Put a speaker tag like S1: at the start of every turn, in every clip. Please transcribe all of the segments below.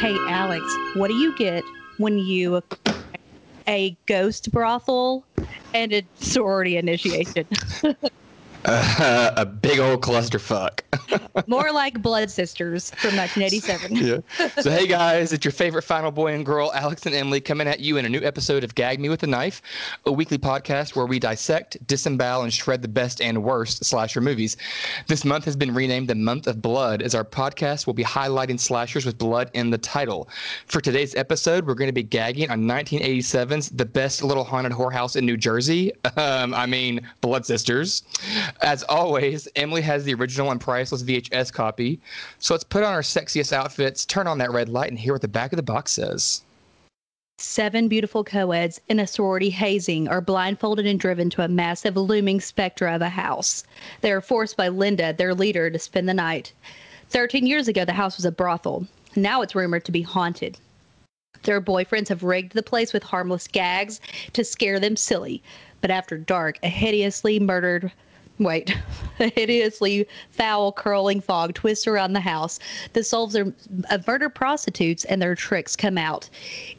S1: Hey, Alex, what do you get when you a ghost brothel and a sorority initiation?
S2: Uh, a big old clusterfuck.
S1: More like Blood Sisters from 1987.
S2: yeah. So, hey guys, it's your favorite final boy and girl, Alex and Emily, coming at you in a new episode of Gag Me with a Knife, a weekly podcast where we dissect, disembowel, and shred the best and worst slasher movies. This month has been renamed the Month of Blood, as our podcast will be highlighting slashers with blood in the title. For today's episode, we're going to be gagging on 1987's The Best Little Haunted Whorehouse in New Jersey. Um, I mean, Blood Sisters. As always, Emily has the original and priceless VHS copy. So let's put on our sexiest outfits, turn on that red light, and hear what the back of the box says.
S1: Seven beautiful co-eds in a sorority hazing are blindfolded and driven to a massive looming spectra of a house. They are forced by Linda, their leader, to spend the night. Thirteen years ago, the house was a brothel. Now it's rumored to be haunted. Their boyfriends have rigged the place with harmless gags to scare them silly. But after dark, a hideously murdered Wait, hideously foul curling fog twists around the house. The souls of murdered prostitutes and their tricks come out.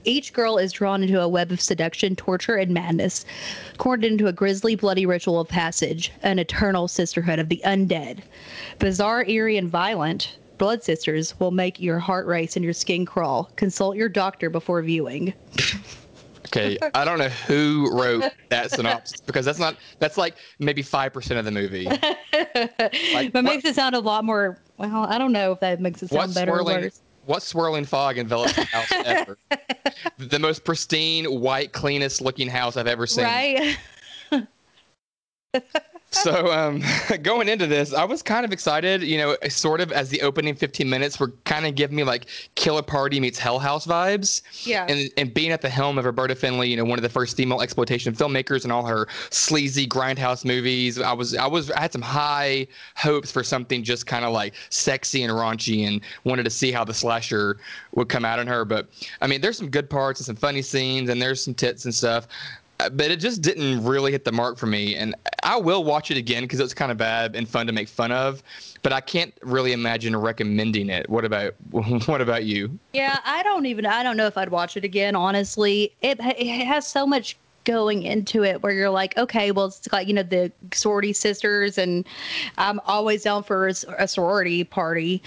S1: Each girl is drawn into a web of seduction, torture, and madness, cornered into a grisly, bloody ritual of passage, an eternal sisterhood of the undead. Bizarre, eerie, and violent, Blood Sisters will make your heart race and your skin crawl. Consult your doctor before viewing.
S2: Okay, I don't know who wrote that synopsis because that's not that's like maybe five percent of the movie.
S1: Like, but makes it sound a lot more. Well, I don't know if that makes it sound better swirling, or worse.
S2: What swirling fog envelops the house ever? the most pristine, white, cleanest looking house I've ever seen.
S1: Right.
S2: so um, going into this, I was kind of excited. You know, sort of as the opening 15 minutes were kind of giving me like Killer Party meets Hell House vibes.
S1: Yeah.
S2: And and being at the helm of Roberta Findlay, you know, one of the first female exploitation filmmakers and all her sleazy grindhouse movies, I was I was I had some high hopes for something just kind of like sexy and raunchy, and wanted to see how the slasher would come out on her. But I mean, there's some good parts and some funny scenes, and there's some tits and stuff. Uh, but it just didn't really hit the mark for me. And I will watch it again because it's kind of bad and fun to make fun of. But I can't really imagine recommending it. What about what about you?
S1: Yeah, I don't even I don't know if I'd watch it again. Honestly, it it has so much going into it where you're like, okay, well, it's got, you know, the sorority sisters, and I'm always down for a, a sorority party.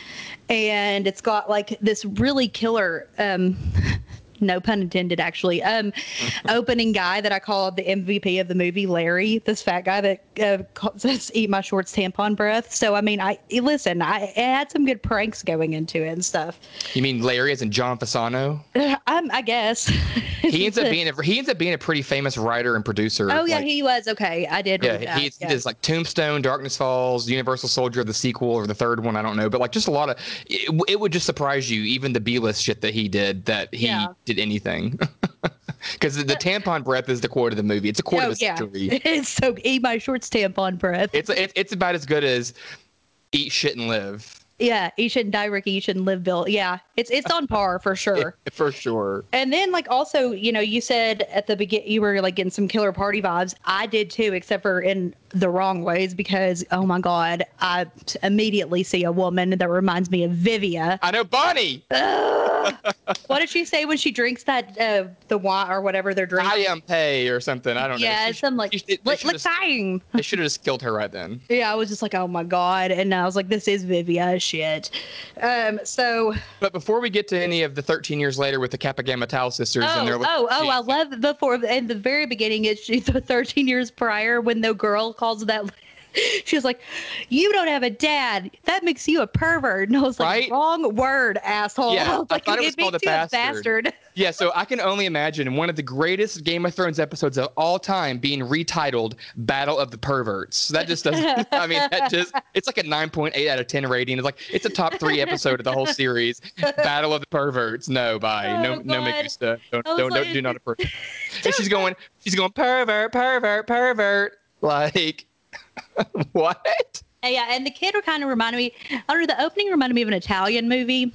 S1: And it's got like this really killer um, no pun intended, actually. Um, opening guy that I called the MVP of the movie, Larry, this fat guy that uh, says "Eat my shorts, tampon breath." So I mean, I listen. I it had some good pranks going into it and stuff.
S2: You mean Larry as in John Fasano?
S1: Uh, I guess.
S2: he ends up being a, he ends up being a pretty famous writer and producer.
S1: Oh yeah, like, he was okay. I did.
S2: Yeah, he, yeah. like Tombstone, Darkness Falls, Universal Soldier, the sequel or the third one. I don't know, but like just a lot of. It, it would just surprise you, even the B list shit that he did that he yeah. Did anything. Because the, the, uh, tampon breath is the quote of the movie. It's a quote oh, of a yeah. century.
S1: It's so eat my shorts tampon breath.
S2: It's it, it's about as good as eat shit and live.
S1: Yeah, eat shouldn't die, Ricky. Eat shouldn't live, Bill. Yeah, it's it's on par for sure.
S2: for sure.
S1: And then like also, you know, you said at the beginning you were like getting some killer party vibes. I did too, except for in the wrong ways because oh my god, I immediately see a woman that reminds me of Vivia.
S2: I know Bonnie.
S1: what did she say when she drinks that uh, the wine or whatever they're drinking? I
S2: am pay or something. I don't
S1: know. Yeah, some like she,
S2: they,
S1: time.
S2: They should have just killed her right then.
S1: Yeah, I was just like, oh my god, and I was like, this is Vivia shit. Um, so.
S2: But before we get to any of the 13 years later with the Kappa Gamma Tau sisters
S1: oh,
S2: and their
S1: oh oh, I love before in the very beginning. It's the 13 years prior when the girl calls that she was like, "You don't have a dad. That makes you a pervert." And I was like,
S2: right?
S1: "Wrong word, asshole."
S2: Yeah, I,
S1: like,
S2: I thought it was called a bastard.
S1: bastard.
S2: yeah, so I can only imagine one of the greatest Game of Thrones episodes of all time being retitled "Battle of the Perverts." That just doesn't. I mean, that just it's like a 9.8 out of 10 rating. It's like it's a top three episode of the whole series. Battle of the Perverts. No, bye. Oh, no, God. no, make stuff. Don't, don't, like, don't, do not a pervert. and she's going, she's going pervert, pervert, pervert. Like what?
S1: Yeah, and the kid kind of reminded me. I don't know. The opening reminded me of an Italian movie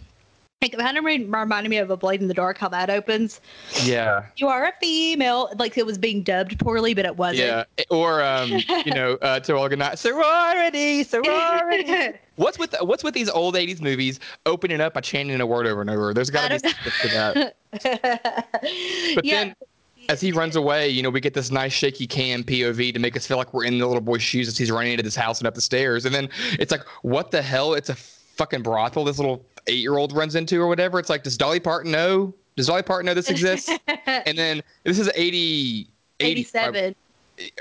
S1: It kind of reminded me of a Blade in the Dark, how that opens.
S2: Yeah.
S1: You are a female. Like it was being dubbed poorly, but it wasn't.
S2: Yeah. Or um, you know, uh, to organize sorority, sorority. what's with what's with these old '80s movies opening up by chanting a word over and over? There's got to be something to that. But
S1: yeah.
S2: then, as he runs away, you know, we get this nice shaky cam POV to make us feel like we're in the little boy's shoes as he's running into this house and up the stairs. And then it's like, what the hell? It's a fucking brothel this little eight year old runs into or whatever. It's like, does Dolly Parton know? Does Dolly Parton know this exists? and then this is 80. 80
S1: 87.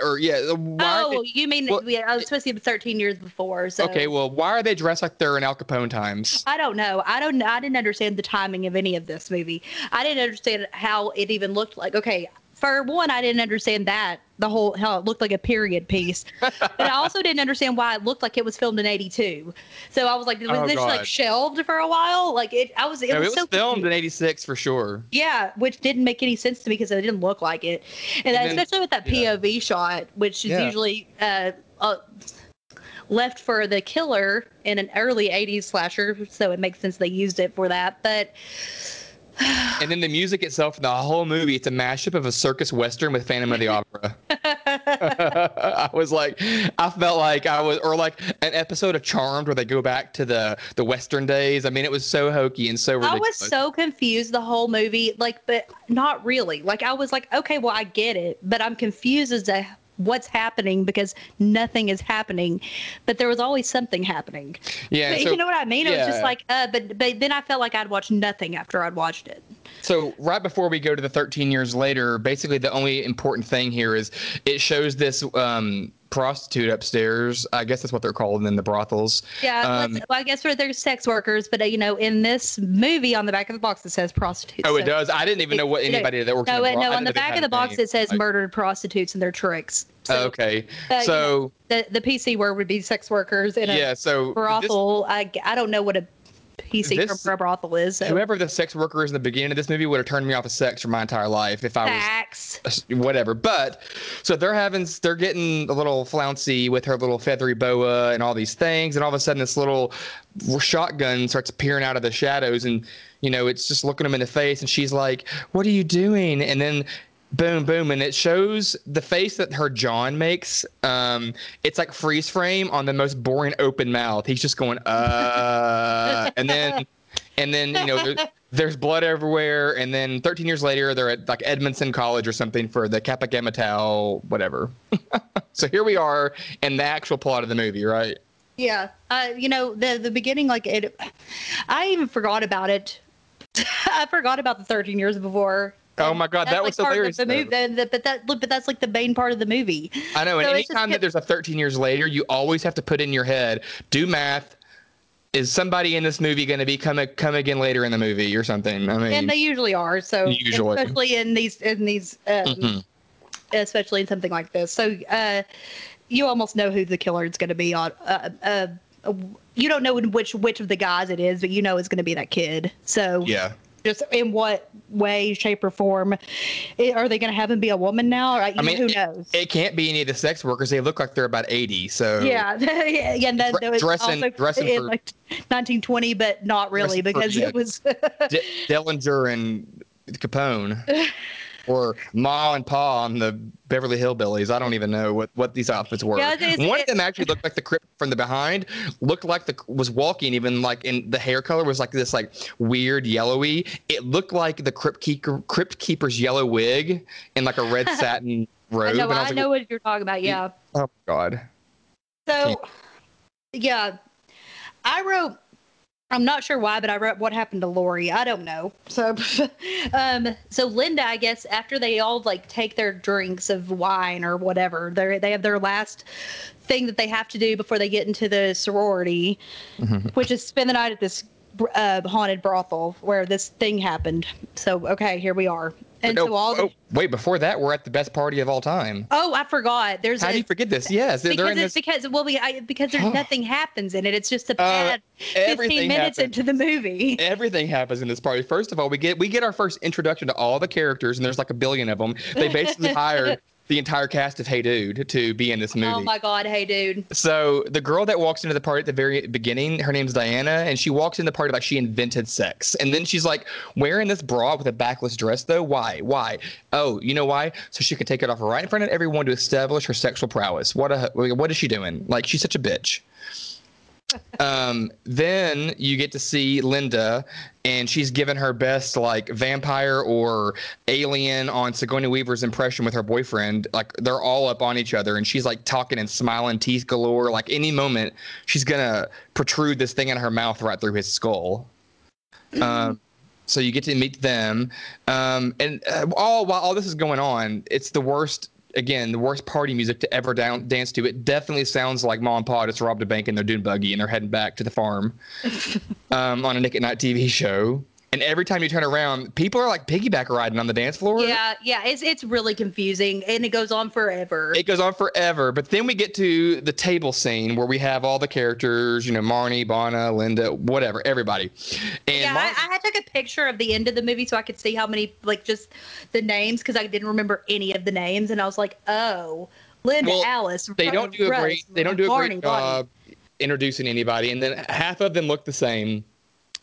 S2: Or yeah,
S1: Oh,
S2: they-
S1: you mean
S2: well,
S1: we, I was supposed to be 13 years before. So
S2: okay, well, why are they dressed like they're in Al Capone times?
S1: I don't know. I don't. I didn't understand the timing of any of this movie. I didn't understand how it even looked like. Okay, for one, I didn't understand that the whole how it looked like a period piece, but I also didn't understand why it looked like it was filmed in '82. So I was like, was
S2: Oh,
S1: this like shelved for a while? Like it, I was. It
S2: No,
S1: was,
S2: it was
S1: so
S2: filmed in '86 for sure.
S1: Yeah, which didn't make any sense to me because it didn't look like it, and,
S2: And then-
S1: especially with that
S2: yeah.
S1: POV shot, which is
S2: Yeah.
S1: usually uh, uh, left for the killer in an early '80s slasher, so it makes sense they used it for that. But
S2: And then the music itself, the whole movie, it's a mashup of a circus western with Phantom of the Opera. I was like, I felt like I was, or like an episode of Charmed where they go back to the the western days. I mean, it was so hokey and so
S1: I was so confused the whole movie, like, but not really. Like, I was like, okay, well, I get it, but I'm confused as to what's happening because nothing is happening, but there was always something happening.
S2: yeah.
S1: But
S2: So,
S1: you know what I mean? It was just like, uh, but but then I felt like I'd watched nothing after I'd watched it.
S2: so right before we go to the 13 years later, basically the only important thing here is it shows this um, prostitute upstairs. I guess that's what they're called in the brothels.
S1: Yeah,
S2: Um,
S1: well, I guess they're sex workers, but uh, you know, in this movie, on the back of the box, it says prostitutes.
S2: Oh, it
S1: So-
S2: does. I didn't even know what anybody that works.
S1: No,
S2: in
S1: it-
S2: bro-
S1: no, on the back of the box
S2: name.
S1: it says
S2: Like,
S1: murdered prostitutes and their tricks. So
S2: okay.
S1: uh, you know,
S2: so
S1: the the PC word would be sex workers in a
S2: yeah. So this-
S1: brothel. I, I don't know what a PC
S2: This-
S1: a brothel is. So.
S2: whoever the sex worker is in the beginning of this movie would have turned me off of sex for my entire life if I was
S1: Facts.
S2: whatever. But so they're having, they're getting a little flouncy with her little feathery boa and all these things, and all of a sudden this little shotgun starts peering out of the shadows, and you know it's just looking them in the face, and she's like, "What are you doing?" And then. Boom, boom, and it shows the face that her John makes. Um, it's like freeze frame on the most boring open mouth. He's just going, uh, and then, and then you know, there- there's blood everywhere, and then 13 years later, they're at like Edmondson College or something for the Kappa Gamma Tau, whatever. so here we are in the actual plot of the movie, right?
S1: Yeah. Uh, you know, the the beginning, like it, I even forgot about it. I forgot about the 13 years before.
S2: Oh my God,
S1: That's
S2: that
S1: like
S2: was hilarious.
S1: The movie, the, but that, look, but that's like the main part of the movie.
S2: I know, and
S1: So just
S2: anytime that there's a 13 years later, you always have to put in your head, do math. Is somebody in this movie going to be come come again later in the movie or something? I mean,
S1: and they usually are. So
S2: Usually.
S1: especially in these in these, um,
S2: Mhm.
S1: especially in something like this. So uh, you almost know who the killer is going to be on. Uh, uh, you don't know which which of the guys it is, but you know it's going to be that kid. So
S2: yeah.
S1: Just in what way, shape, or form, i- are they going to have him be a woman now? Or, you
S2: I mean,
S1: who knows?
S2: It can't be any of the sex workers. They look like they're about 80. So
S1: yeah, yeah, yeah. And then
S2: Dre-
S1: there was
S2: dressing-
S1: also
S2: dressing
S1: in
S2: for-
S1: like 1920, but not really
S2: Dressing for-
S1: because
S2: yeah.
S1: it was.
S2: D- Dillinger and Capone, or Ma and Pa on the Beverly Hillbillies. I don't even know what, what these outfits were.
S1: Yeah,
S2: One of them actually looked like the crypt from the behind. Looked like the was walking. Even like in the hair color was like this like weird yellowy. It looked like the crypt keeper crypt keeper's yellow wig in like a red satin robe.
S1: I know,
S2: and
S1: I
S2: was like,
S1: know what you're talking about. Yeah.
S2: Oh god.
S1: So, yeah, I wrote. I'm not sure why, but I wrote what happened to Lori. I don't know. So, um, so Linda, I guess after they all like take their drinks of wine or whatever, they they have their last thing that they have to do before they get into the sorority,
S2: Mhm.
S1: which is spend the night at this uh, haunted brothel where this thing happened. So, okay, here we are. And
S2: No,
S1: so all the,
S2: oh, wait, before that, we're at the best party of all time.
S1: oh, I forgot. There's
S2: How
S1: a,
S2: do you forget this? Yes,
S1: because it's
S2: this.
S1: because well we I, because there's nothing happens in it. It's just a
S2: Uh,
S1: bad 15 minutes
S2: happens.
S1: into the movie.
S2: Everything happens in this party. First of all, we get we get our first introduction to all the characters, and there's like a billion of them. They basically hired the entire cast of Hey Dude to be in this oh movie.
S1: Oh my god, hey dude.
S2: So the girl that walks into the party at the very beginning, her name's Diana, and she walks in the party like she invented sex. And then she's like wearing this bra with a backless dress though. Why? Why? Oh, you know why? So she could take it off right in front of everyone to establish her sexual prowess. What a what is she doing? Like she's such a bitch. Um, then you get to see Linda, and she's given her best like vampire or alien on Sigourney Weaver's impression with her boyfriend. Like they're all up on each other, and she's like talking and smiling, teeth galore. Like any moment, she's gonna protrude this thing in her mouth right through his skull. Um, so you get to meet them, um, and uh, all while all this is going on, it's the worst again, the worst party music to ever down, dance to. It definitely sounds like mom and pa just robbed a bank in their dune buggy and they're heading back to the farm um, on a Nick at Night TV show. And every time you turn around, people are like piggyback riding on the dance floor.
S1: Yeah, yeah, it's it's really confusing and it goes on forever.
S2: It goes on forever. But then we get to the table scene where we have all the characters, you know, Marnie, Bonna, Linda, whatever, everybody. And
S1: yeah, I, I took a picture of the end of the movie so I could see how many, like, just the names because I didn't remember any of the names, and I was like, oh, Linda,
S2: Well,
S1: Alice.
S2: they don't do a great they don't do a
S1: Barney,
S2: great job introducing anybody and then half of them look the same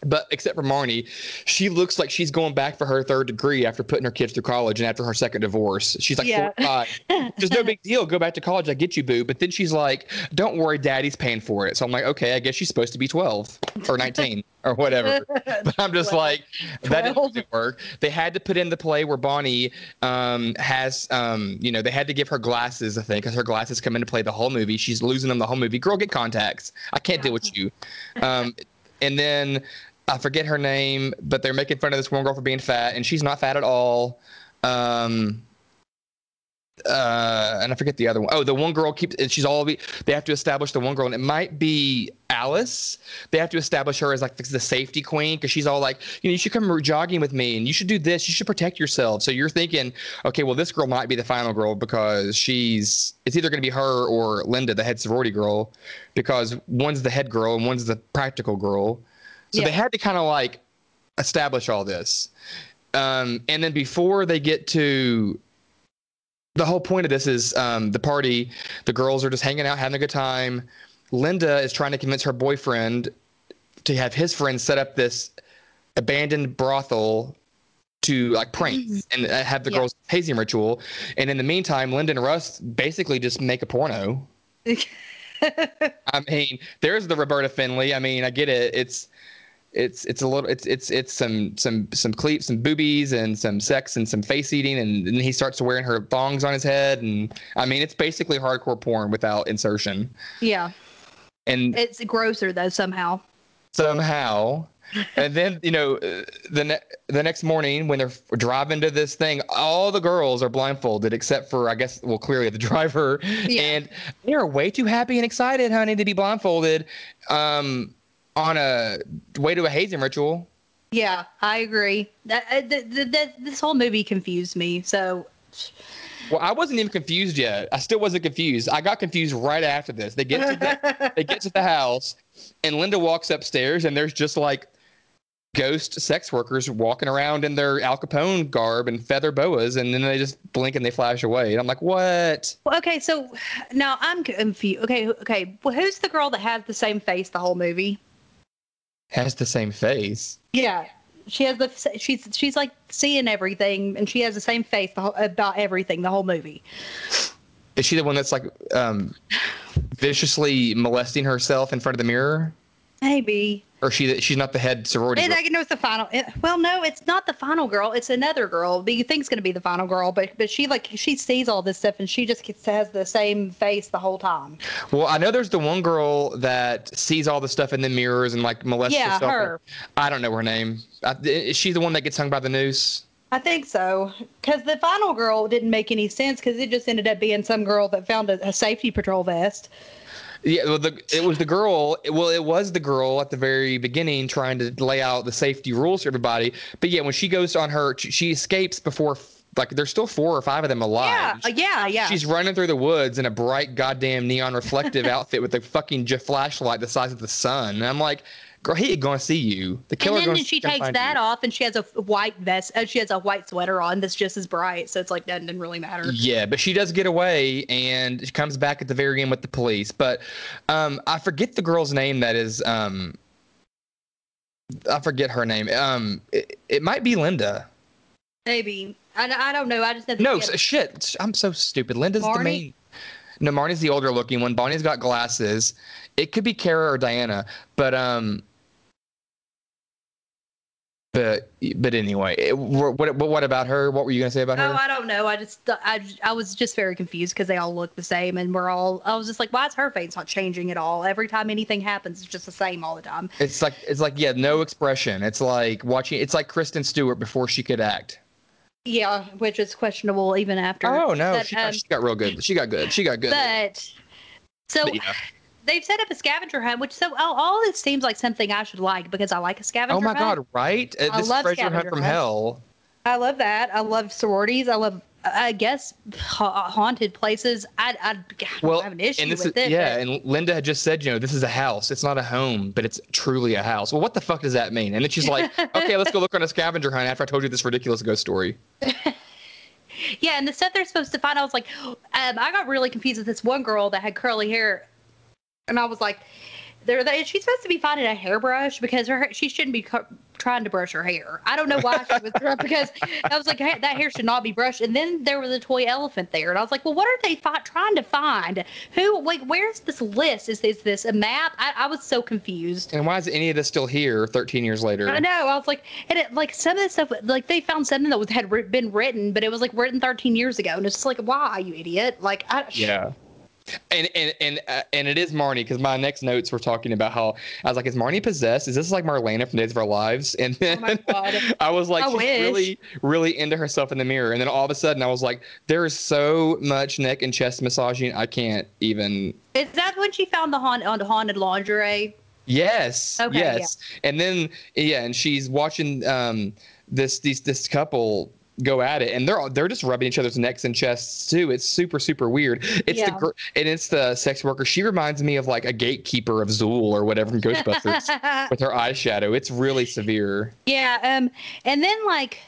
S2: but except for Marnie, she looks like she's going back for her third degree after putting her kids through college and after her second divorce. She's like,
S1: Yeah.
S2: 45. There's no big deal. Go back to college. I get you, boo. But then she's like, don't worry, daddy's paying for it. So I'm like, okay, I guess she's supposed to be 12 or 19 or whatever. But I'm just
S1: Well,
S2: like, that
S1: 12.
S2: didn't work. They had to put in the play where Bonnie um, has, um, you know, they had to give her glasses, I think, because her glasses come into play the whole movie. She's losing them the whole movie. Girl, get contacts. I can't deal with you. Um, and then I forget her name, but they're making fun of this one girl for being fat, and she's not fat at all. Um, uh, and I forget the other one. Oh, the one girl keeps. and She's all. They have to establish the one girl, and it might be Alice. They have to establish her as like the safety queen because she's all like, you know, you should come jogging with me, and you should do this. You should protect yourself. So you're thinking, okay, well, this girl might be the final girl because she's. It's either going to be her or Linda, the head sorority girl, because one's the head girl and one's the practical girl. So
S1: Yeah.
S2: they had to kind of like establish all this. Um, and then before they get to the whole point of this is um, the party, the girls are just hanging out, having a good time. Linda is trying to convince her boyfriend to have his friends set up this abandoned brothel to like pranks and uh, have the
S1: Yeah.
S2: girls hazing ritual. And in the meantime, Linda and Russ basically just make a porno. I mean, there's the Roberta Findlay. I mean, I get it. It's it's it's a little it's it's it's some some some cleats some boobies and some sex and some face eating and then he starts wearing her thongs on his head and I mean it's basically hardcore porn without insertion.
S1: Yeah,
S2: and
S1: it's grosser though somehow.
S2: somehow. And then you know uh, the ne- the next morning when they're driving to this thing all the girls are blindfolded except for I guess well clearly the driver.
S1: Yeah.
S2: and they are way too happy and excited honey to be blindfolded. Um on a way to a hazing ritual
S1: Yeah, I agree. That, uh, th- th- th- this whole movie confused me. So
S2: Well, I wasn't even confused yet. I still wasn't confused. I got confused right after this. They get to the, they get to the house, and Linda walks upstairs, and there's just like ghost sex workers walking around in their Al Capone garb and feather boas, and then they just blink and they flash away. And I'm like, what?
S1: Well, okay, so now I'm confused. Okay, okay. Well, who's the girl that has the same face the whole movie?
S2: Has the same face.
S1: Yeah, she has the she's she's like seeing everything, and she has the same face the whole, about everything the whole movie.
S2: Is she the one that's like um, viciously molesting herself in front of the mirror?
S1: Maybe.
S2: Or she she's not the head sorority.
S1: And
S2: girl?
S1: I know it's the final. It, well, no, it's not the final girl. It's another girl. But you think it's gonna be the final girl, but but she like she sees all this stuff, and she just gets, has the same face the whole time.
S2: Well, I know there's the one girl that sees all the stuff in the mirrors and like molests
S1: Yeah,
S2: herself.
S1: her.
S2: I don't know her name. I, is she the one that gets hung by the noose?
S1: I think so, because the final girl didn't make any sense because it just ended up being some girl that found a, a safety patrol vest.
S2: Yeah, well, the, it was the girl. Well, it was the girl at the very beginning trying to lay out the safety rules for everybody. But yeah, when she goes on her, she escapes before. Like, there's still four or five of them alive.
S1: Yeah, uh, yeah, yeah.
S2: She's running through the woods in a bright, goddamn neon reflective outfit with a fucking flashlight the size of the sun. And I'm like, girl, he ain't gonna see you. The killer.
S1: and then she takes that
S2: you.
S1: off, and she has a white vest. Uh, she has a white sweater on that's just as bright. So it's like that didn't really matter.
S2: Yeah, but she does get away, and she comes back at the very end with the police. But um, I forget the girl's name. That is um, I forget her name. Um, it, it might be Linda.
S1: Maybe I, I don't know. I just know
S2: No,
S1: she
S2: s-
S1: had-
S2: shit. I'm so stupid. Linda's the main. No, Marnie's the older looking one. Bonnie's got glasses. It could be Kara or Diana, but um. But but anyway, it, what what what about her? What were you gonna say about her?
S1: Oh, I don't know. I just I, I was just very confused because they all look the same, and we're all. I was just like, why is her face not changing at all? Every time anything happens, it's just the same all the time.
S2: It's like it's like yeah, no expression. It's like watching. It's like Kristen Stewart before she could act.
S1: Yeah, which is questionable even after.
S2: Oh no,
S1: But,
S2: she, got,
S1: um,
S2: she got real good. She got good. She got good.
S1: But so
S2: But yeah.
S1: They've set up a scavenger hunt, which so all, all this seems like something I should like because I like a scavenger
S2: Oh my
S1: hunt.
S2: god, right? Uh,
S1: I
S2: this
S1: love
S2: treasure hunt from
S1: hunts.
S2: hell.
S1: I love that. I love sororities. I love, I guess, ha- haunted places. I, I, I
S2: Well,
S1: have an issue
S2: and this
S1: with
S2: is
S1: it.
S2: yeah, and Linda had just said, you know, this is a house. It's not a home, but it's truly a house. Well, what the fuck does that mean? And then she's like, okay, let's go look on a scavenger hunt after I told you this ridiculous ghost story.
S1: Yeah, and the stuff they're supposed to find, I was like, um, I got really confused with this one girl that had curly hair, and I was like, there, they, she's supposed to be finding a hairbrush because her she shouldn't be cu- trying to brush her hair. I don't know why she was because I was like, hey, that hair should not be brushed. And then there was a toy elephant there, and I was like, well, what are they fi- trying to find? Who, like, where's this list? Is is this a map? I, I was so confused.
S2: And why is any of this still here 13 years later?
S1: I know. I was like, and it like some of this stuff, like they found something that was had been written, but it was like written 13 years ago, and it's just like, why, you idiot? Like, I,
S2: Yeah. And and and uh, and it is Marnie because my next notes were talking about how I was like, is Marnie possessed? Is this like Marlena from Days of Our Lives? And then
S1: Oh.
S2: I was like,
S1: I
S2: she's
S1: wish.
S2: really really into herself in the mirror. And then all of a sudden, I was like, there is so much neck and chest massaging, I can't even.
S1: Is that when she found the haunt on haunted lingerie?
S2: Yes.
S1: Okay, yeah.
S2: yes. And then yeah, and she's watching um this these this couple go at it and they're all, they're just rubbing each other's necks and chests too. It's super super weird. It's the
S1: Yeah.
S2: gr- and it's the sex worker. She reminds me of like a gatekeeper of Zuul or whatever from Ghostbusters with her eyeshadow. It's really severe.
S1: yeah. Um, and then like.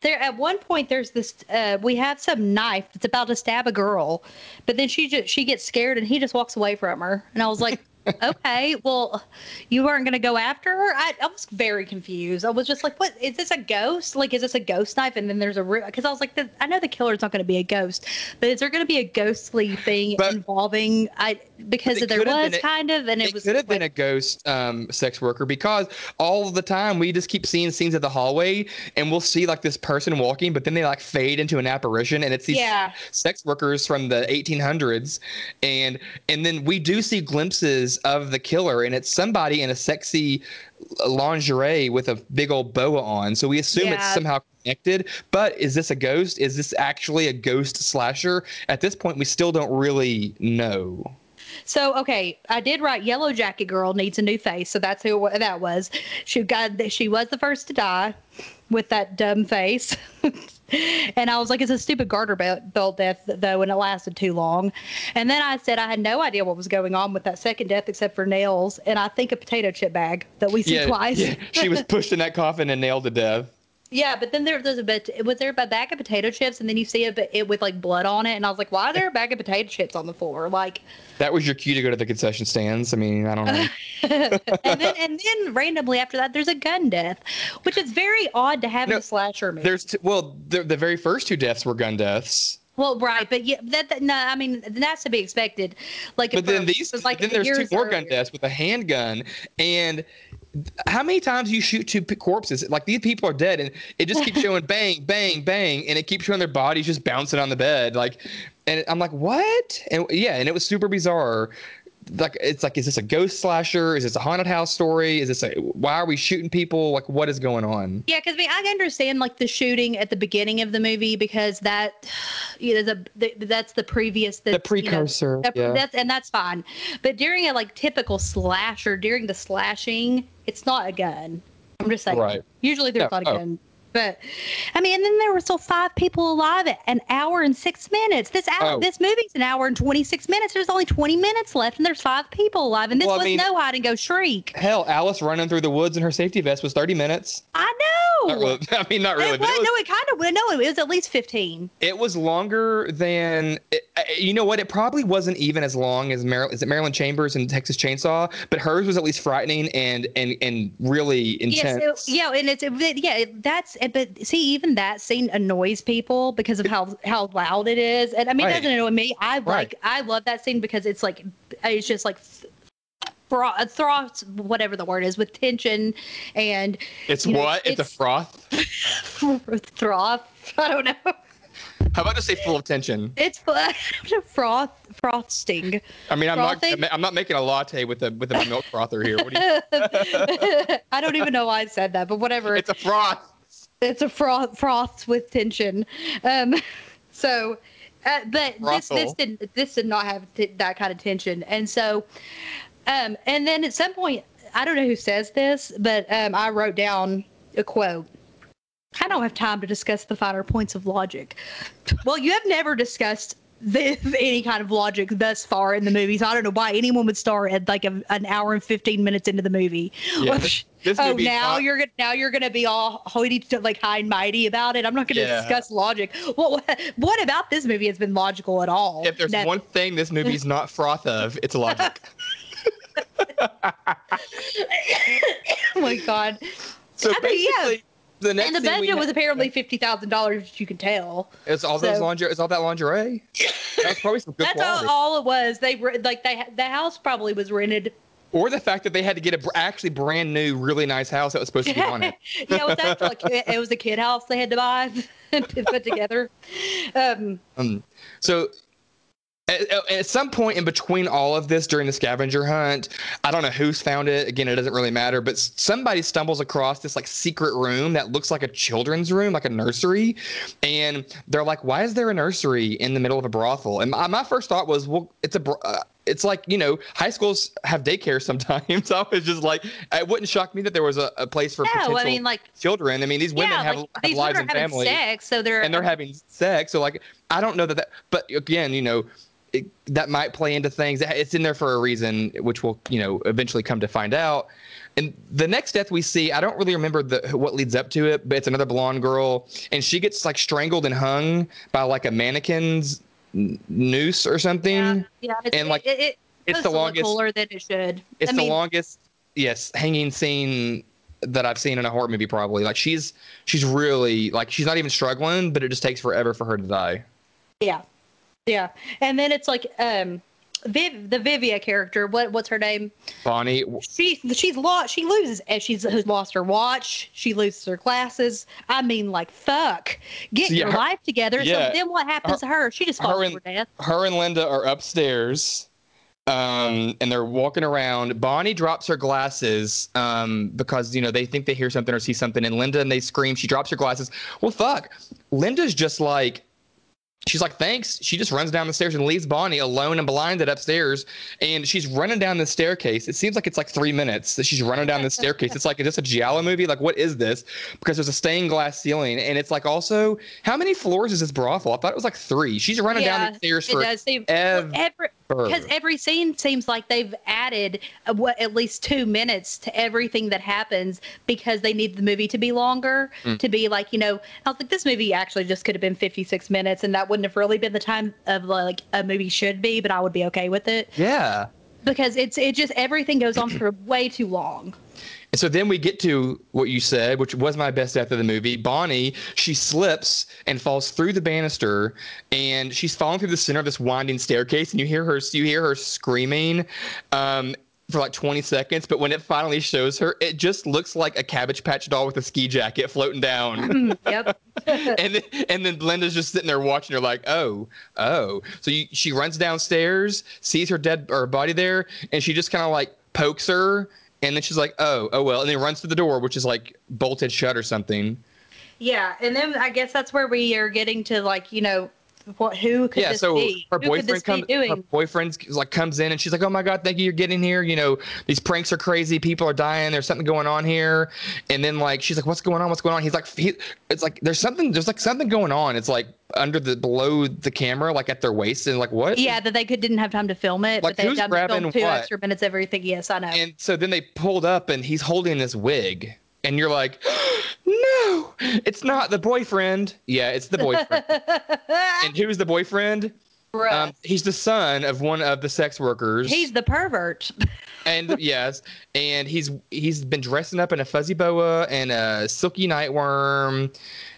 S1: There at one point there's this uh we have some knife that's about to stab a girl, but then she just she gets scared and he just walks away from her. And I was like, okay, well, you weren't gonna go after her. I, I was very confused. I was just like, what is this a ghost? Like, is this a ghost knife? And then there's a because I was like, the, I know the killer's not gonna be a ghost, but is there gonna be a ghostly thing
S2: But-
S1: involving I because there was
S2: a-
S1: kind of and it,
S2: It
S1: was
S2: could have been a ghost um, sex worker because all the time we just keep seeing scenes of the hallway and we'll see like this person walking, but then they like fade into an apparition and it's these
S1: Yeah.
S2: sex workers from the 1800s, and and then we do see glimpses of the killer and it's somebody in a sexy lingerie with a big old boa on. So we assume it's somehow connected. But is this a ghost? Is this actually a ghost slasher? At this point, we still don't really know.
S1: So okay, I did write Yellow Jacket Girl needs a new face, so that's who that was. She got she was the first to die with that dumb face. and I was like, it's a stupid garter belt, belt death though, and it lasted too long. And then I said I had no idea what was going on with that second death except for nails, and I think a potato chip bag that we see twice.
S2: yeah, she was pushed in that coffin and nailed to death.
S1: Yeah, but then there, there's a bit. Was there a bag of potato chips, and then you see a bit it with like blood on it, and I was like, why is there a bag of potato chips on the floor? Like,
S2: That was your cue to go to the concession stands. I mean, I don't know.
S1: and then and then randomly after that, there's a gun death, which is very odd to have in a slasher movie.
S2: There's t- well, the, the very first two deaths were gun deaths,
S1: well, right, but yeah, that, that no, I mean that's to be expected. Like,
S2: but then these,
S1: like
S2: then there's two more gun deaths with a handgun. And how many times do you shoot two corpses? Like these people are dead, and it just keeps showing bang, bang, bang, and it keeps showing their bodies just bouncing on the bed. Like, and I'm like, what? And yeah, and it was super bizarre. Like it's like, is this a ghost slasher? Is this a haunted house story? Is this a why are we shooting people? Like, what is going on?
S1: Yeah, because I, mean, I understand like the shooting at the beginning of the movie because that, you know, the, the that's the previous
S2: The
S1: that's, you know,
S2: precursor. yeah.
S1: that's and that's fine. But during a like typical slasher, during the slashing, it's not a gun. I'm just saying.
S2: Right.
S1: Usually there's
S2: Yeah,
S1: not a
S2: oh.
S1: gun. But I mean, and then there were still five people alive at an hour and six minutes. This hour,
S2: Oh.
S1: this movie's an hour and twenty six minutes. There's only twenty minutes left, and there's five people alive. And this
S2: Well, I
S1: was
S2: mean-
S1: no hide and go shriek.
S2: Hell, Alice running through the woods in her safety vest was 30 minutes.
S1: I.
S2: Not really, I mean, not really,
S1: it
S2: but
S1: was,
S2: it was,
S1: no, it kind of no, it was at least fifteen.
S2: it was longer than. It, you know what? It probably wasn't even as long as Mar- is it Marilyn Chambers and Texas Chainsaw, but hers was at least frightening and and and really intense.
S1: Yes, it, yeah, and it's it, yeah, it- that's but see, even that scene annoys people because of how how loud it is, and I mean,
S2: Right.
S1: it doesn't annoy me. I
S2: Right.
S1: like I love that scene because it's like it's just like. Fro- throth, whatever the word is, with tension and
S2: It's
S1: you know,
S2: what? It's, a froth.
S1: froth. I don't know.
S2: How about to say full of tension?
S1: It's froth, froth sting.
S2: I mean, I'm
S1: Frothy?
S2: not. I'm not making a latte with a with a milk frother here. What do you?
S1: I don't even know why I said that, but whatever.
S2: It's a froth.
S1: it's a froth froth with tension um so uh, but this this
S2: Brothel.
S1: did this did not have t- that kind of tension and so um and then at some point i don't know who says this but um i wrote down a quote i don't have time to discuss the finer points of logic well you have never discussed the, any kind of logic thus far in the movies. I don't know why anyone would start at like a, an hour and fifteen minutes into the movie.
S2: Yeah, this- this
S1: oh, now
S2: not-
S1: you're now you're gonna be all hoity like high and mighty about it. I'm not gonna
S2: Yeah.
S1: discuss logic. What what about this movie has been logical at all?
S2: If there's
S1: That-
S2: one thing this movie's not froth of, it's logic.
S1: oh my god!
S2: So
S1: I mean, yeah.
S2: basically, the next
S1: And the budget was apparently fifty thousand dollars. You can tell.
S2: It's all those lingerie. It's all that lingerie. That's probably some good
S1: That's all,
S2: quality.
S1: all it was. They were like they the house probably was rented.
S2: Or the fact that they had to get a br- actually brand new, really nice house that was supposed to be on it.
S1: yeah, it was actually like, it was a kid house they had to buy and put together. Um,
S2: Um, so at, at- some point in between all of this during the scavenger hunt, I don't know who's found it. Again, it doesn't really matter, but somebody stumbles across this like secret room that looks like a children's room, like a nursery. And they're like, why is there a nursery in the middle of a brothel? And my, my first thought was, well, it's a, uh, it's like, you know, high schools have daycare sometimes. I was just like, it wouldn't shock me that there was a, a place for
S1: no,
S2: potential
S1: I mean like
S2: children. I mean, these women
S1: yeah,
S2: have,
S1: like
S2: have
S1: these
S2: lives
S1: women
S2: and
S1: are having
S2: families
S1: sex, so they're
S2: and they're having sex. So like, I don't know that that, but again, you know, it, that might play into things. It's in there for a reason, which we'll you know eventually come to find out. And the next death we see, I don't really remember the what leads up to it, but it's another blonde girl, and she gets like strangled and hung by like a mannequin's n- noose or something.
S1: yeah, yeah, it's,
S2: and, like,
S1: it, it,
S2: it's the longest-
S1: cooler than it should.
S2: It's
S1: I
S2: the
S1: mean,
S2: longest, yes, hanging scene that I've seen in a horror movie. Probably like she's she's really like she's not even struggling, but it just takes forever for her to die.
S1: Yeah, yeah, and then it's like um, Viv, the Vivia character. What what's her name?
S2: Bonnie,
S1: She she's lost. She loses. and She's lost her watch. She loses her glasses. I mean, like fuck. Get
S2: Yeah,
S1: your
S2: her-
S1: life together.
S2: yeah.
S1: So then what happens to her? She just
S2: her
S1: falls
S2: and-
S1: to her death.
S2: her and Linda are upstairs, um, and they're walking around. Bonnie drops her glasses um, because you know they think they hear something or see something, and Linda and they scream. She drops her glasses. Well, fuck. Linda's just like. She's like, thanks. She just runs down the stairs and leaves Bonnie alone and blinded upstairs. And she's running down the staircase. It seems like it's like three minutes that she's running down the staircase. It's like, is this a Giallo movie? Like, what is this? Because there's a stained glass ceiling. And it's like, also, how many floors is this brothel? I thought it was like three. She's running down the stairs
S1: It
S2: for
S1: does
S2: ever.
S1: every because every scene seems like they've added uh, what at least two minutes to everything that happens because they need the movie to be longer
S2: Mm.
S1: to be like you know I was like this movie actually just could have been 56 minutes and that wouldn't have really been the time of like a movie should be but I would be okay with it
S2: Yeah.
S1: because it's it just everything goes on for way too long.
S2: And so then we get to what you said, which was my best death of the movie. Bonnie, she slips and falls through the banister, and she's falling through the center of this winding staircase, and you hear her, you hear her screaming. Um, for like 20 seconds, but when it finally shows her, it just looks like a Cabbage Patch doll with a ski jacket floating down.
S1: yep.
S2: and then, and then Linda's just sitting there watching her like, oh, oh. So you, she runs downstairs, sees her dead or body there, and she just kind of like pokes her, and then she's like, oh, oh well, and then runs to the door, which is like bolted shut or something.
S1: Yeah, and then I guess that's where we are getting to like you know what who could
S2: yeah,
S1: this
S2: so
S1: be?
S2: her
S1: who
S2: boyfriend comes. Her boyfriend like comes in and she's like, "Oh my god, thank you, you're getting here. You know, these pranks are crazy. People are dying. There's something going on here." And then like she's like, "What's going on? What's going on?" He's like, he, "It's like there's something. There's like something going on. It's like under the below the camera, like at their waist, and like what?"
S1: Yeah, that they could didn't have time to film it,
S2: Like,
S1: but they
S2: who's
S1: had time to film
S2: grabbing
S1: two
S2: what?
S1: extra minutes everything. Yes, I know.
S2: And so then they pulled up and he's holding this wig. And you're like, no, it's not the boyfriend. Yeah, it's the boyfriend. and who's the boyfriend? Um, he's the son of one of the sex workers.
S1: He's the pervert.
S2: and yes, and he's he's been dressing up in a fuzzy boa and a silky nightworm.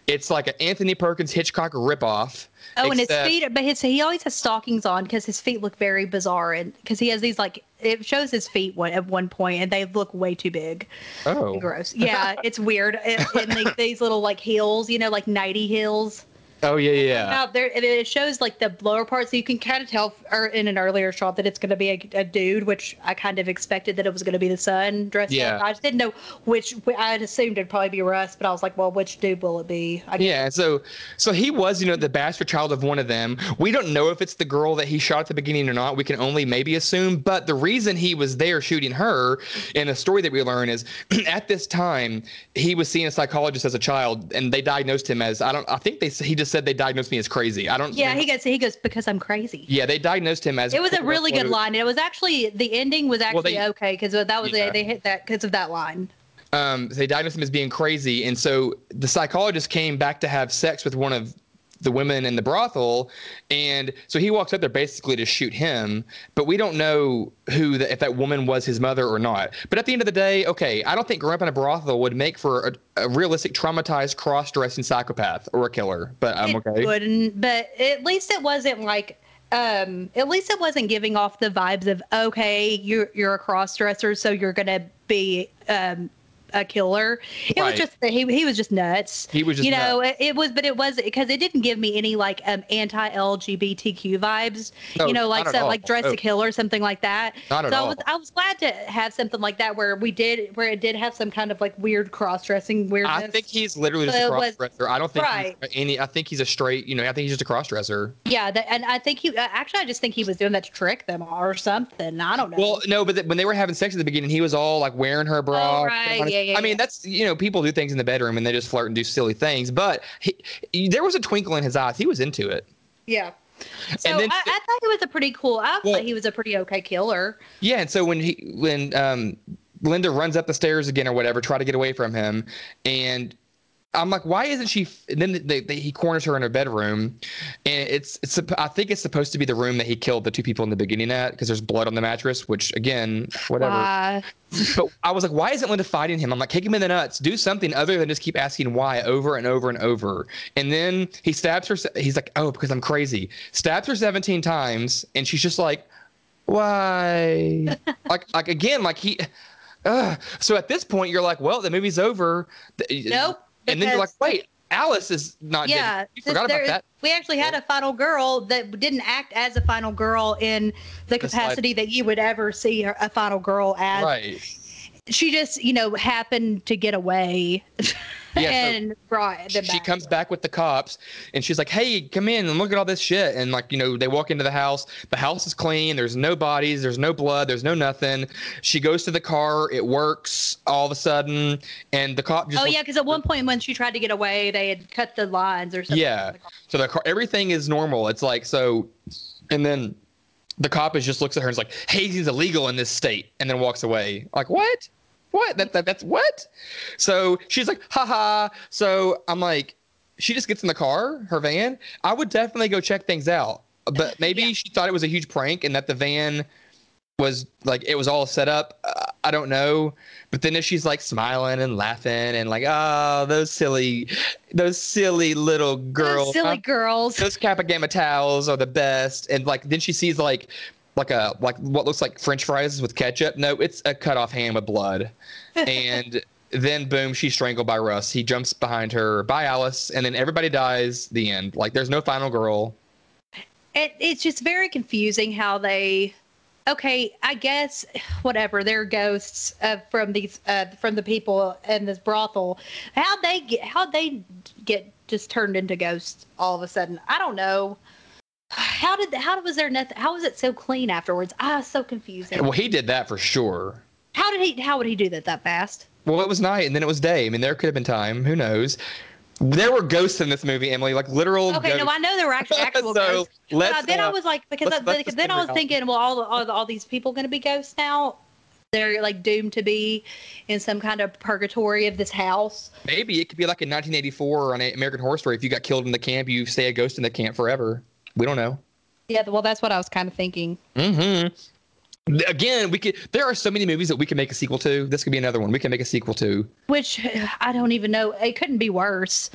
S2: It's like an Anthony Perkins Hitchcock ripoff.
S1: Oh, and his feet, but his he always has stockings on because his feet look very bizarre, and because he has these like it shows his feet one, at one point, and they look way too big,
S2: Oh,
S1: gross. Yeah, it's weird. And, and they, these little like heels, you know, like nighty heels.
S2: Oh yeah, yeah.
S1: Out there, and it shows like the lower part, so you can kind of tell or in an earlier shot that it's going to be a, a dude, which I kind of expected that it was going to be the son dressed
S2: Yeah.
S1: up. I just didn't know which. I had assumed it'd probably be Russ, but I was like, well, which dude will it be?
S2: Yeah, so so he was, you know, the bastard child of one of them. We don't know if it's the girl that he shot at the beginning or not. We can only maybe assume. But the reason he was there shooting her, in a story that we learn, is at this time he was seeing a psychologist as a child, and they diagnosed him as I don't. I think they he just said they diagnosed me as crazy. I don't.
S1: Yeah, he goes. He goes because I'm crazy.
S2: Yeah, they diagnosed him as.
S1: It was a really good line. It was actually the ending was actually
S2: they-
S1: okay because that was
S2: Yeah.
S1: they hit that because of that line.
S2: um, they diagnosed him as being crazy, and so the psychologist came back to have sex with one of the women in the brothel, and so he walks up there basically to shoot him, but we don't know who the, if that woman was his mother or not. But at the end of the day, okay, I don't think growing up in a brothel would make for a, a realistic traumatized cross-dressing psychopath or a killer. But I'm okay.
S1: it
S2: okay.
S1: wouldn't, but at least it wasn't like. Um, at least it wasn't giving off the vibes of okay, you're you're a cross dresser, so you're gonna be um a killer. It
S2: Right.
S1: was just that he he was just nuts.
S2: He was just
S1: you know it, it was, but it was because it didn't give me any like um anti LGBTQ vibes.
S2: No,
S1: you know, like
S2: at
S1: some, like dress to kill or something like that.
S2: Not at
S1: so
S2: all.
S1: I was I was glad to have something like that where we did where it did have some kind of like weird cross dressing weirdness.
S2: I think he's literally just
S1: So
S2: a
S1: it
S2: cross-dresser. I don't think
S1: Right.
S2: he's any. I think he's a straight. You know, I think he's just a cross-dresser.
S1: Yeah, that, and I think he uh, actually I just think he was doing that to trick them or something. I don't know.
S2: Well, no, but th- when they were having sex at the beginning, he was all like wearing her bra.
S1: Oh, right. Yeah, yeah,
S2: I mean,
S1: yeah.
S2: that's you know, people do things in the bedroom and they just flirt and do silly things. But he, he- there was a twinkle in his eyes. He was into it.
S1: yeah. So
S2: then-
S1: I, I thought he was a pretty cool. I
S2: Well-
S1: thought he was a pretty okay killer.
S2: Yeah, and so when he when um Linda runs up the stairs again or whatever, try to get away from him, and I'm like, why isn't she? f- And then they, they, he corners her in her bedroom, and it's it's. I think it's supposed to be the room that he killed the two people in the beginning at because there's blood on the mattress. Which again, whatever.
S1: Why?
S2: but I was like, why isn't Linda fighting him? I'm like, kick him in the nuts. Do something other than just keep asking why over and over and over. And then he stabs her. He's like, oh, because I'm crazy. Stabs her 17 times, and she's just like, why? like, like again, like he. Uh, so at this point, you're like, well, the movie's over.
S1: Nope.
S2: And then you're like, wait, Alice is not
S1: Yeah,
S2: forgot about that.
S1: We actually had a final girl that didn't act as a final girl in the capacity that you would ever see a final girl as.
S2: Right.
S1: She just, you know, happened to get away
S2: Yeah, so-
S1: and brought them
S2: she comes back with the cops and she's like hey come in and look at all this shit. And like you know they walk into the house. The house is clean. There's no bodies. There's no blood. There's no nothing. She goes to the car. It works all of a sudden. And the cop just
S1: Oh yeah, because at one point when she tried to get away, they had cut the lines or something.
S2: yeah. So the car everything is normal. It's like so and then the cop is just looks at her and is like hazing's illegal in this state and then walks away. Like what what? That, that that's what? So she's like haha. So i'm like she just gets in the car her van. I would definitely go check things out but maybe
S1: Yeah.
S2: she thought it was a huge prank and that the van was like it was all set up. Uh, i don't know. But then if she's like smiling and laughing and like oh those silly those silly little
S1: Those
S2: girls
S1: silly
S2: I'm-
S1: girls.
S2: those Kappa Gamma towels are the best. And like then she sees like like a like what looks like French fries with ketchup. No, it's a cut off hand with blood. And then boom, she's strangled by Russ. He jumps behind her by Alice, and then everybody dies. The end. Like there's no final girl.
S1: It, it's just very confusing how they. Okay, I guess whatever. They're ghosts uh, from these uh, from the people in this brothel. How they get how they get just turned into ghosts all of a sudden? I don't know. How did how was there nothing? How was it so clean afterwards? Ah, so confusing.
S2: Well, he did that for sure.
S1: How did he? How would he do that that fast?
S2: Well, it was night and then it was day. I mean, there could have been time. Who knows? There were ghosts in this movie, Emily, like literal.
S1: Okay,
S2: ghosts.
S1: no, I know there were actually actual
S2: So,
S1: ghosts. But
S2: let's,
S1: I- then I
S2: uh,
S1: was like, because
S2: let's-
S1: I,
S2: let's
S1: then I was thinking, well, all, all all these people going to be ghosts now? They're like doomed to be in some kind of purgatory of this house.
S2: Maybe it could be like in 1984 on an American Horror Story. If you got killed in the camp, you stay a ghost in the camp forever. We don't know.
S1: Yeah, well, that's what I was kind of thinking.
S2: Mm-hmm. Again, we could. There are so many movies that we can make a sequel to. This could be another one. We can make a sequel to,
S1: Which I don't even know. It couldn't be worse.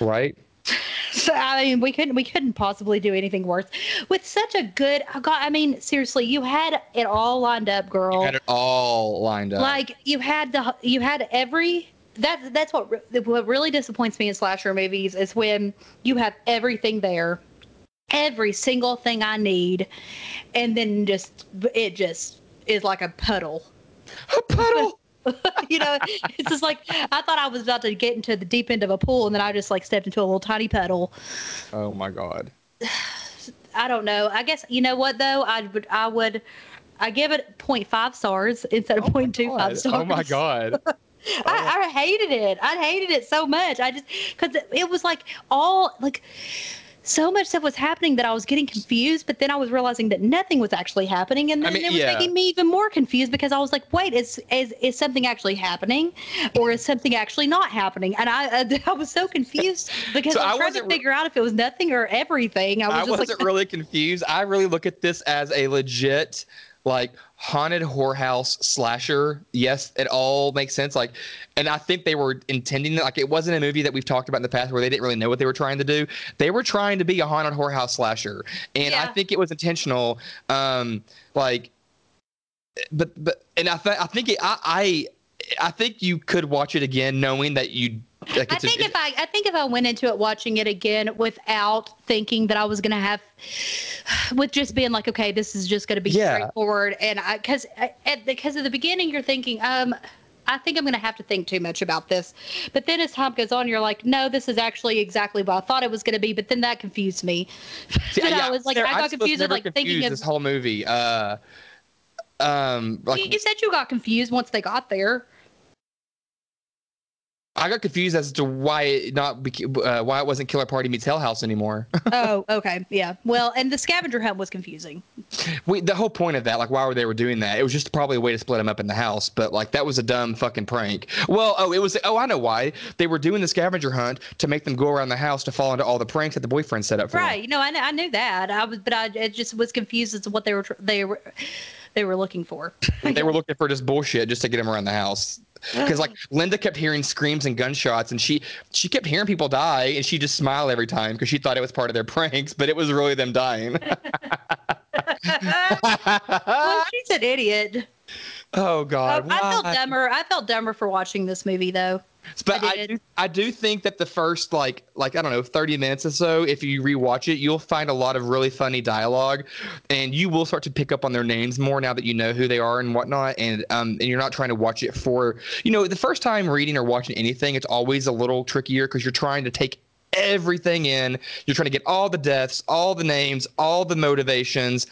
S2: right?
S1: So, I mean, we couldn't we couldn't possibly do anything worse with such a good. I got. I mean, seriously, you had it all lined up, girl.
S2: You had it all lined up.
S1: like you had the you had every. That that's what what really disappoints me in slasher movies is when you have everything there, every single thing I need, and then just it just is like a puddle.
S2: a puddle.
S1: you know, it's just like I thought I was about to get into the deep end of a pool, and then I just like stepped into a little tiny puddle.
S2: oh my god.
S1: I don't know. I guess you know what though. I would I would I give it 0.5 stars instead of 0.25 stars.
S2: Oh my god.
S1: Oh I, I hated it. I hated it so much. I just because it was like all like so much stuff was happening that I was getting confused. But then I was realizing that nothing was actually happening, and
S2: I
S1: then
S2: mean,
S1: it was
S2: yeah.
S1: making me even more confused because I was like, wait, is is is something actually happening, or is something actually not happening? And I I, I was so confused because
S2: So
S1: I was
S2: I
S1: trying to
S2: wasn't re-
S1: figure out if it was nothing or everything. I was
S2: I wasn't
S1: like,
S2: really confused. I really look at this as a legit, like haunted whorehouse slasher. Yes, it all makes sense. Like, and I think they were intending it. Like, it wasn't a movie that we've talked about in the past where they didn't really know what they were trying to do. They were trying to be a haunted whorehouse slasher, and I think it was intentional. Um, like, but but and I th- I think it, I I I think you could watch it again knowing that you. Like
S1: I
S2: it's a-
S1: think if I, I think if I went into it watching it again without thinking that I was gonna have, with just being like, okay, this is just gonna be
S2: Yeah.
S1: straightforward, and I, because at because at the beginning you're thinking, um, I think I'm gonna have to think too much about this, but then as time goes on, you're like, no, this is actually exactly what I thought it was gonna be, but then that confused me.
S2: See,
S1: but I was like,
S2: Sarah,
S1: I got
S2: to
S1: confused with like thinking
S2: confuse
S1: of.
S2: this whole movie. Uh, um, like
S1: you said you got confused once they got there.
S2: I got confused as to why it not uh, why it wasn't Killer Party meets Hell House anymore.
S1: oh, okay, yeah. Well, and the scavenger hunt was confusing.
S2: we, the whole point of that, like, why were they were doing that? It was just probably a way to split them up in the house. But like, that was a dumb fucking prank. Well, oh, it was. Oh, I know why they were doing the scavenger hunt to make them go around the house to fall into all the pranks that the boyfriend set up for them.
S1: Right. You know, I, I knew that. I was, but I it just was confused as to what they were they were they were looking for.
S2: They were looking for just bullshit just to get him around the house. Because like mm. Linda kept hearing screams and gunshots, and she she kept hearing people die, and she just smiled every time because she thought it was part of their pranks, but it was really them dying.
S1: well, she's an idiot.
S2: oh God!
S1: Oh, I felt dumber. I felt dumber for watching this movie though.
S2: But
S1: I
S2: I, do, I do think that the first like like I don't know 30 minutes or so, if you rewatch it, you'll find a lot of really funny dialogue, and you will start to pick up on their names more now that you know who they are and whatnot. And um and you're not trying to watch it for you know the first time reading or watching anything, it's always a little trickier because you're trying to take everything in. You're trying to get all the deaths, all the names, all the motivations.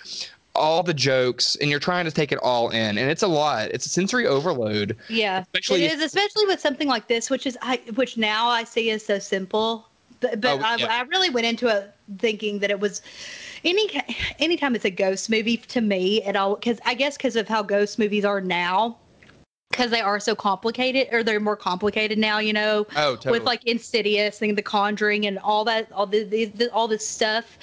S2: All the jokes, and you're trying to take it all in, and it's a lot. It's a sensory overload.
S1: Yeah,
S2: Especially
S1: it is, especially with something like this, which is I, which now I see as so simple. But, but
S2: Oh,
S1: I,
S2: yeah.
S1: I really went into it thinking that it was any anytime it's a ghost movie to me at all because I guess because of how ghost movies are now. Because they are so complicated, or they're more complicated now, you know.
S2: Oh, totally.
S1: with like Insidious and The Conjuring and all that, all the, the, the all this stuff.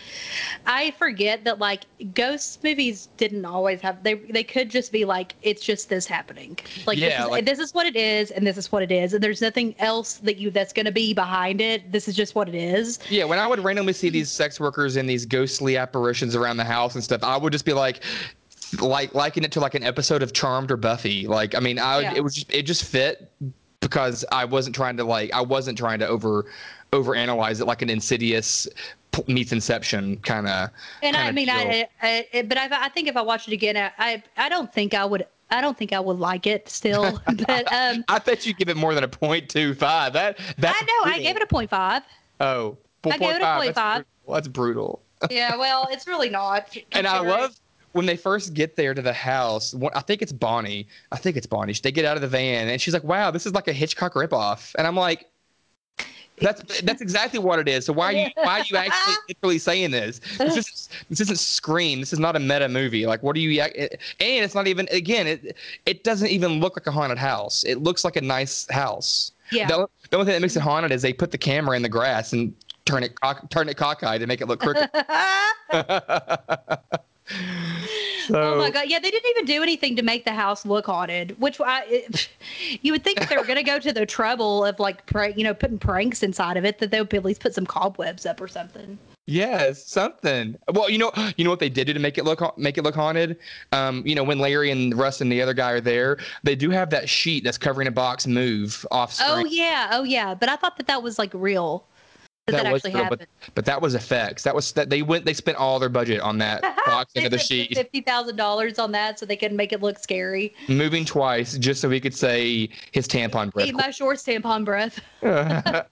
S1: I forget that like ghost movies didn't always have they they could just be like it's just this happening. Like, this,
S2: Yeah,
S1: is,
S2: like-
S1: this is what it is, and this is what it is, and there's nothing else that you that's going to be behind it. This is just what it is.
S2: Yeah, when I would randomly see these sex workers and these ghostly apparitions around the house and stuff, I would just be like, like liking it to like an episode of Charmed or Buffy. Like, I mean, I
S1: Yeah.
S2: it was just it just fit because I wasn't trying to like I wasn't trying to over over analyze it like an Insidious meets Inception kind of.
S1: And I mean. I, I, I but I, I think if I watched it again, I, I I don't think I would. I don't think I would like it still. but um,
S2: I bet you give it more than a point two five. That that's
S1: I know I gave it a point five.
S2: oh.
S1: I gave it a
S2: 0.5,
S1: point
S2: that's
S1: five.
S2: brutal. That's brutal.
S1: yeah, well, it's really not.
S2: and I love when they first get there to the house. I think it's Bonnie. I think it's Bonnie. They get out of the van, and she's like, "Wow, this is like a Hitchcock ripoff." And I'm like, "That's that's exactly what it is." So why are you why are you actually literally saying this? This isn't this isn't Scream. This is not a meta movie. Like, what are you? ac- eh, And it's not even. Again, it it doesn't even look like a haunted house. It looks like a nice house.
S1: Yeah.
S2: The, the only thing that makes it haunted is they put the camera in the grass and turn it cock, turn it cockeyed to make it look crooked. so,
S1: oh my god! Yeah, they didn't even do anything to make the house look haunted. Which I, it, you would think if they were going to go to the trouble of like, prank, you know, putting pranks inside of it, that they would at least put some cobwebs up or something.
S2: Yes, something. Well, you know, you know what they did do to make it look make it look haunted. Um, you know, when Larry and Russ and the other guy are there, they do have that sheet that's covering a box move off screen.
S1: Oh yeah, oh yeah. But I thought that that was like real. That, that,
S2: was
S1: happened.
S2: but but that was effects. That was that they went they spent all their budget on that box into the sheet,
S1: Fifty thousand dollars on that, so they couldn't make it look scary.
S2: moving twice just so he could say his tampon breath.
S1: Eat my shorts, tampon breath.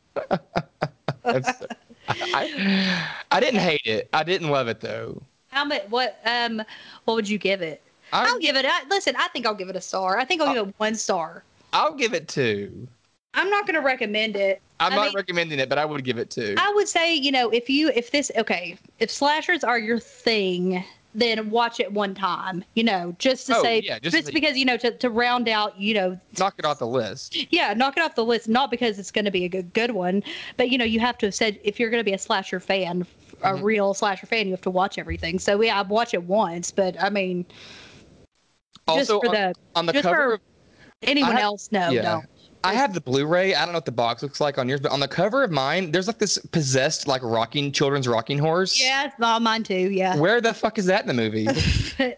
S2: I, I didn't hate it. I didn't love it though.
S1: How much? What? Um, what would you give it?
S2: I,
S1: I'll give it. I, listen, I think I'll give it a star. I think I'll give it one star.
S2: I'll give it two.
S1: I'm not going to recommend it.
S2: I'm
S1: I
S2: not
S1: mean-
S2: recommending it, but I would give it two.
S1: I would say, you know, if you if this okay, if slashers are your thing, then watch it one time. You know, just to
S2: Oh,
S1: say,
S2: yeah,
S1: just,
S2: just
S1: because you know to to round out, you know,
S2: Knock it off the list.
S1: yeah, knock it off the list. Not because it's going to be a good good one, but you know, you have to have said if you're going to be a slasher fan, a
S2: Mhm.
S1: real slasher fan, you have to watch everything. So yeah, I watch it once, but I mean, just for
S2: on,
S1: the
S2: on the
S1: just
S2: cover,
S1: for
S2: of,
S1: anyone
S2: have-
S1: else, no,
S2: yeah.
S1: no.
S2: I have the Blu-ray. I don't know what the box looks like on yours, but on the cover of mine, there's like this possessed, like rocking children's rocking horse.
S1: Yeah, it's all mine too. Yeah.
S2: Where the fuck is that in the movie?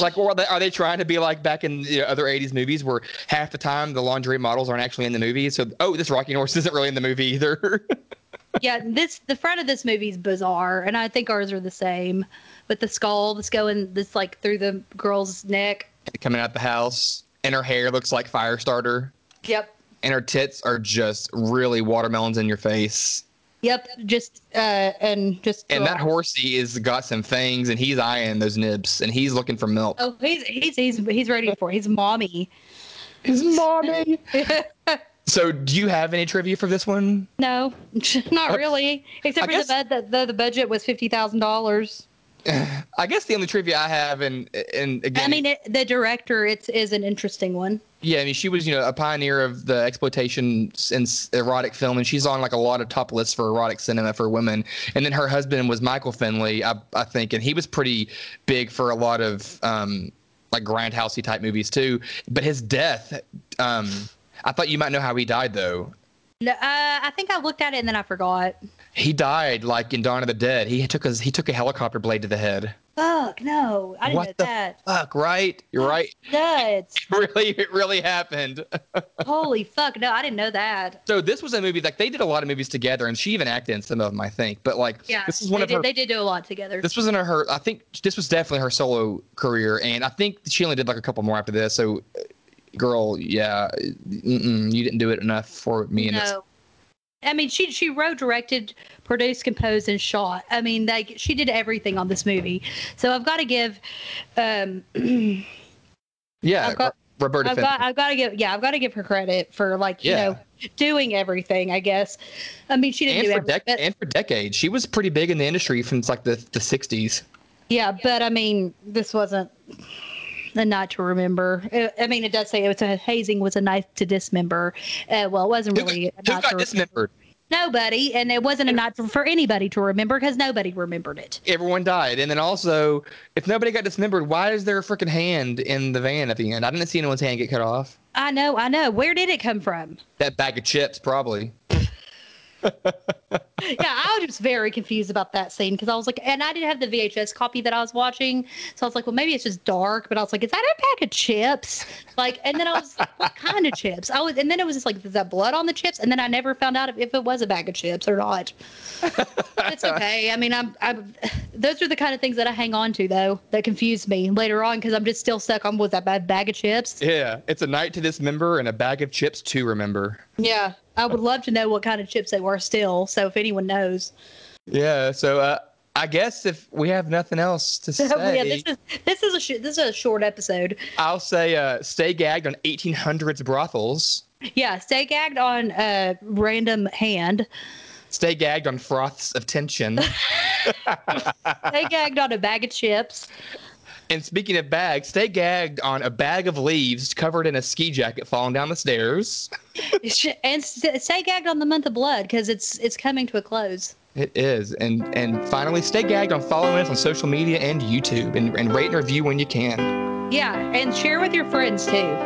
S2: like, are they, are they trying to be like back in you know, other '80s movies where half the time the lingerie models aren't actually in the movie? So, oh, this rocking horse isn't really in the movie either.
S1: yeah, this the front of this movie is bizarre, and I think ours are the same. With the skull that's going this like through the girl's neck.
S2: Coming out the house, and her hair looks like Firestarter,
S1: Yep.
S2: and her tits are just really watermelons in your face.
S1: Yep. Just uh and just
S2: And that horsey is got some fangs, and he's eyeing those nibs, and he's looking for milk.
S1: Oh, he's he's he's he's ready for it. He's mommy.
S2: His mommy. So, do you have any trivia for this one?
S1: no, not really. Except
S2: I
S1: for
S2: guess-
S1: the the, the budget was fifty thousand dollars.
S2: I guess the only trivia I have, and and again,
S1: I mean, it, the director it's is an interesting one.
S2: yeah, I mean, she was you know a pioneer of the exploitation and erotic film, and she's on like a lot of top lists for erotic cinema for women. And then her husband was Michael Findlay, I, I think, and he was pretty big for a lot of um, like grindhousey type movies too. But his death, um, I thought you might know how he died though.
S1: No, uh, I think I looked at it and then I forgot.
S2: He died like in Dawn of the Dead. He took a he took a helicopter blade to the head.
S1: Fuck no, I didn't
S2: What
S1: know
S2: the
S1: that.
S2: Fuck, right? You're right.
S1: Nuts.
S2: really, it really happened.
S1: Holy fuck! No, I didn't know that.
S2: So this was a movie like they did a lot of movies together, and she even acted in some of them, I think. But like,
S1: Yeah,
S2: this is one
S1: they
S2: of
S1: did,
S2: her.
S1: They did do a lot together.
S2: This wasn't her. I think this was definitely her solo career, and I think she only did like a couple more after this. So, uh, girl, yeah, you didn't do it enough for me. And this.
S1: no, I mean she she wrote, directed, produced, composed, and shot. I mean, like she did everything on this movie. So I've got to give, um,
S2: yeah,
S1: I've got-
S2: Roberta.
S1: I've
S2: Fenton.
S1: got I've got to give yeah I've got to give her credit for like you
S2: Yeah.
S1: know doing everything. I guess. I mean she didn't
S2: and
S1: do
S2: for,
S1: everything.
S2: dec- and for decades, she was pretty big in the industry from like the the '60s.
S1: Yeah, but I mean, this wasn't a night to remember. I mean, it does say it was a hazing was a night to dismember. Uh, well, it wasn't
S2: Who,
S1: really a
S2: who got
S1: to
S2: dismembered?
S1: Nobody, and it wasn't a night for, for anybody to remember because nobody remembered it.
S2: Everyone died, and then also, if nobody got dismembered, why is there a freaking hand in the van at the end? I didn't see anyone's hand get cut off.
S1: I know, I know. Where did it come from?
S2: That bag of chips, probably.
S1: yeah, I was just very confused about that scene because I was like, and I didn't have the VHS copy that I was watching, so I was like, well, maybe it's just dark. But I was like, is that a bag of chips? Like, and then I was, like, what kind of chips? I was, and then it was just like, is that blood on the chips? And then I never found out if, if it was a bag of chips or not. it's okay. I mean, I'm, I'm, those are the kind of things that I hang on to though that confuse me later on because I'm just still stuck on was that bag of chips?
S2: Yeah, it's a night to dismember and a bag of chips to remember.
S1: Yeah, I would love to know what kind of chips they were still. So if anyone knows,
S2: Yeah. So uh, I guess if we have nothing else to say,
S1: yeah, this is this is a sh- this is a short episode.
S2: I'll say uh, stay gagged on 1800s brothels.
S1: Yeah, stay gagged on a random hand.
S2: Stay gagged on froths of tension.
S1: stay gagged on a bag of chips.
S2: And speaking of bags, stay gagged on a bag of leaves covered in a ski jacket falling down the stairs.
S1: and stay gagged on the month of blood because it's it's coming to a close.
S2: It is. And and finally, stay gagged on following us on social media and YouTube and, and rate and review when you can.
S1: Yeah, and share with your friends too.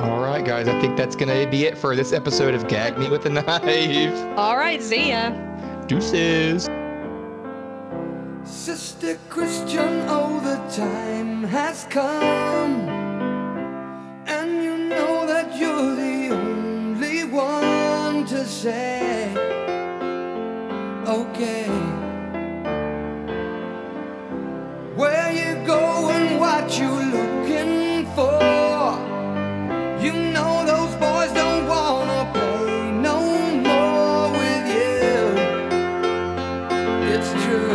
S2: All right, guys. I think that's going to be it for this episode of Gag Me with a Knife.
S1: All right, see ya.
S2: Deuces.
S3: Sister Christian, oh, the time has come. And you know that you're the only one to say, okay. Where you going, what you looking for? You know those boys don't wanna play no more with you. It's true.